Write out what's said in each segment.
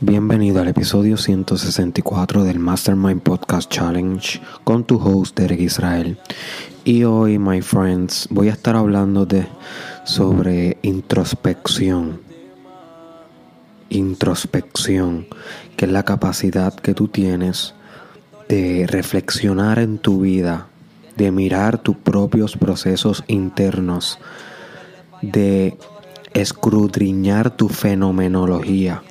Bienvenido al episodio 164 del Mastermind Podcast Challenge con tu host Derek Israel. Y hoy, my friends, voy a estar hablando de sobre introspección. Introspección, que es la capacidad que tú tienes de reflexionar en tu vida, de mirar tus propios procesos internos, de escudriñar tu fenomenología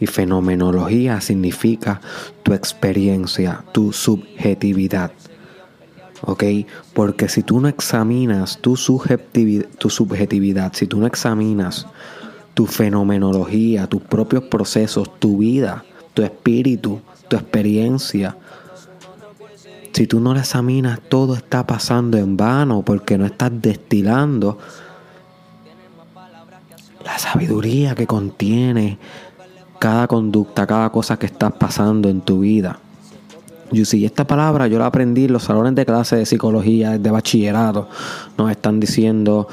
y fenomenología significa tu experiencia, tu subjetividad. ¿Ok? Porque si tú no examinas tu subjetividad, tu subjetividad, si tú no examinas tu fenomenología, tus propios procesos, tu vida, tu espíritu, tu experiencia, si tú no la examinas, todo está pasando en vano porque no estás destilando la sabiduría que contiene cada conducta, cada cosa que estás pasando en tu vida. Esta palabra yo la aprendí en los salones de clase de psicología, de bachillerato. Nos están diciendo,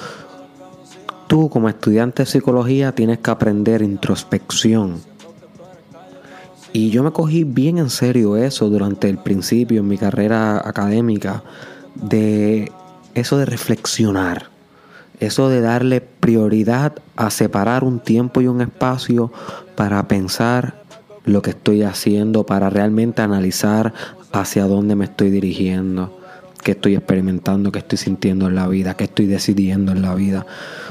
tú como estudiante de psicología tienes que aprender introspección. Y yo me cogí bien en serio eso durante el principio en mi carrera académica, de eso de reflexionar, eso de darle prioridad a separar un tiempo y un espacio para pensar lo que estoy haciendo, para realmente analizar hacia dónde me estoy dirigiendo, qué estoy experimentando, qué estoy sintiendo en la vida, qué estoy decidiendo en la vida.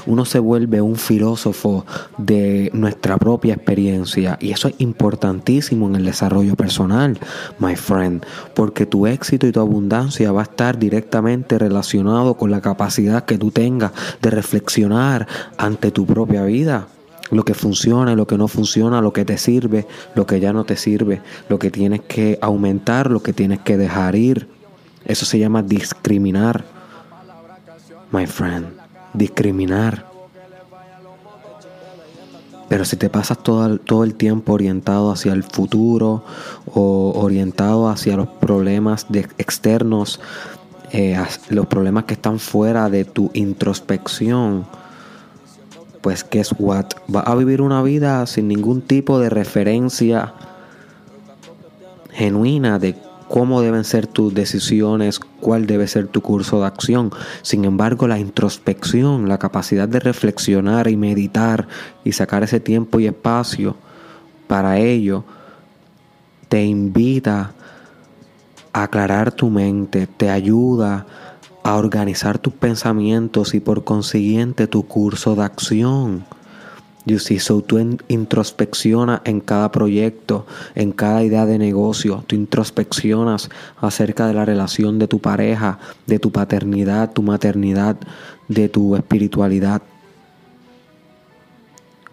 Uno se vuelve un filósofo de nuestra propia experiencia y eso es importantísimo en el desarrollo personal, my friend, porque tu éxito y tu abundancia va a estar directamente relacionado con la capacidad que tú tengas de reflexionar ante tu propia vida lo que funciona, lo que no funciona, lo que te sirve, lo que ya no te sirve, lo que tienes que aumentar, lo que tienes que dejar ir. Eso se llama discriminar, my friend, discriminar. Pero si te pasas todo el, todo el tiempo orientado hacia el futuro o orientado hacia los problemas de, externos, eh, los problemas que están fuera de tu introspección, pues guess what? Va a vivir una vida sin ningún tipo de referencia genuina de cómo deben ser tus decisiones, cuál debe ser tu curso de acción. Sin embargo, la introspección, la capacidad de reflexionar y meditar y sacar ese tiempo y espacio para ello, te invita a aclarar tu mente, te ayuda a organizar tus pensamientos y por consiguiente tu curso de acción. You see, so tú introspeccionas en cada proyecto, en cada idea de negocio, tú introspeccionas acerca de la relación de tu pareja, de tu paternidad, tu maternidad, de tu espiritualidad.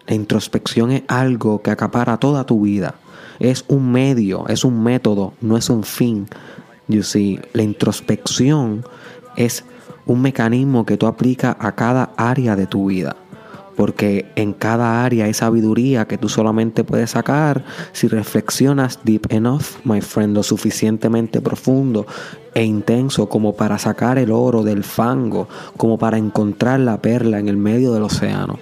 La introspección es algo que acapara toda tu vida. Es un medio, es un método, no es un fin. You see, la introspección es un mecanismo que tú aplicas a cada área de tu vida. Porque en cada área hay sabiduría que tú solamente puedes sacar si reflexionas deep enough, my friend, lo suficientemente profundo e intenso como para sacar el oro del fango, como para encontrar la perla en el medio del océano.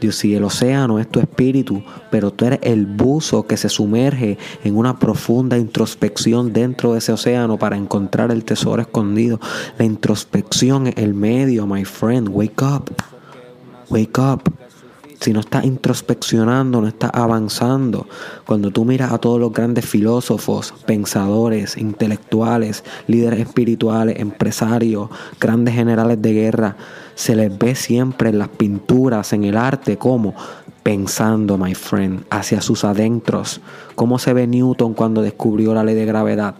Dios, si el océano es tu espíritu, pero tú eres el buzo que se sumerge en una profunda introspección dentro de ese océano para encontrar el tesoro escondido. La introspección es el medio, my friend. Wake up. Wake up. Si no estás introspeccionando, no estás avanzando. Cuando tú miras a todos los grandes filósofos, pensadores, intelectuales, líderes espirituales, empresarios, grandes generales de guerra, se les ve siempre en las pinturas, en el arte, como pensando, my friend, hacia sus adentros. ¿Cómo se ve Newton cuando descubrió la ley de gravedad?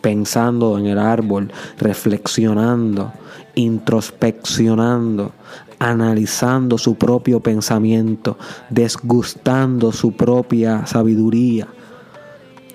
Pensando en el árbol, reflexionando, introspeccionando, analizando su propio pensamiento, desgustando su propia sabiduría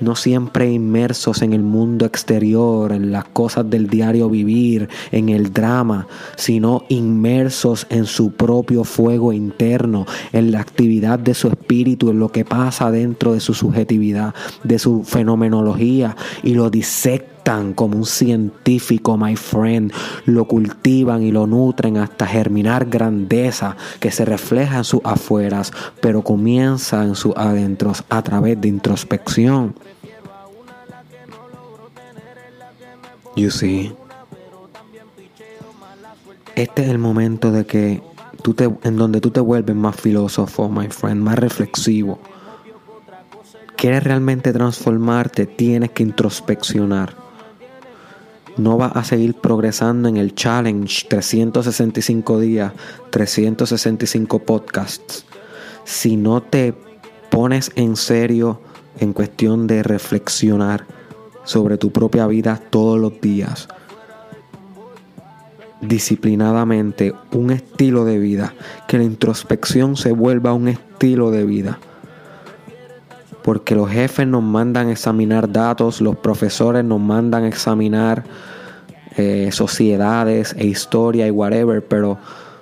no siempre inmersos en el mundo exterior, en las cosas del diario vivir, en el drama, sino inmersos en su propio fuego interno, en la actividad de su espíritu, en lo que pasa dentro de su subjetividad, de su fenomenología, y lo disecta gestan como un científico, my friend. Lo cultivan y lo nutren hasta germinar grandeza que se refleja en sus afueras, pero comienza en sus adentros a través de introspección. You see. Este es el momento de que tú te, en donde tú te vuelves más filósofo, my friend, más reflexivo. ¿Quieres realmente transformarte? Tienes que introspeccionar. No vas a seguir progresando en el challenge 365 días, 365 podcasts. Si no te pones en serio en cuestión de reflexionar sobre tu propia vida todos los días disciplinadamente un estilo de vida, que la introspección se vuelva un estilo de vida. Porque los jefes nos mandan examinar datos, los profesores nos mandan examinar eh, sociedades e historia y whatever, pero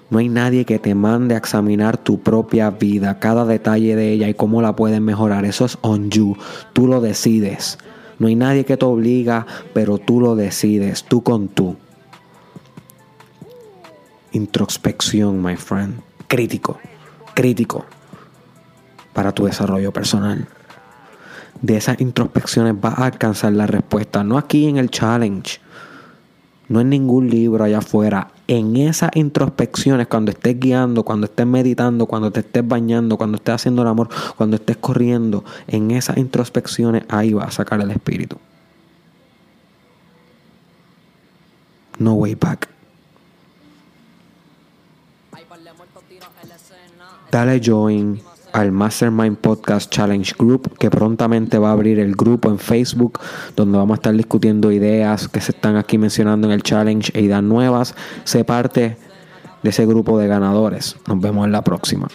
no hay nadie que te mande a examinar tu propia vida, cada detalle de ella y cómo la puedes mejorar. Eso es on you, tú lo decides. No hay nadie que te obliga, pero tú lo decides, tú con tú introspección, my friend. Crítico, crítico para tu desarrollo personal. De esas introspecciones vas a alcanzar la respuesta, no aquí en el challenge, no en ningún libro allá afuera. En esas introspecciones, cuando estés guiando, cuando estés meditando, cuando te estés bañando, cuando estés haciendo el amor, cuando estés corriendo, en esas introspecciones ahí vas a sacar el espíritu. No way back. Dale join al Mastermind Podcast Challenge Group, que prontamente va a abrir el grupo en Facebook, donde vamos a estar discutiendo ideas que se están aquí mencionando en el challenge e ideas nuevas. Sé parte de ese grupo de ganadores. Nos vemos en la próxima.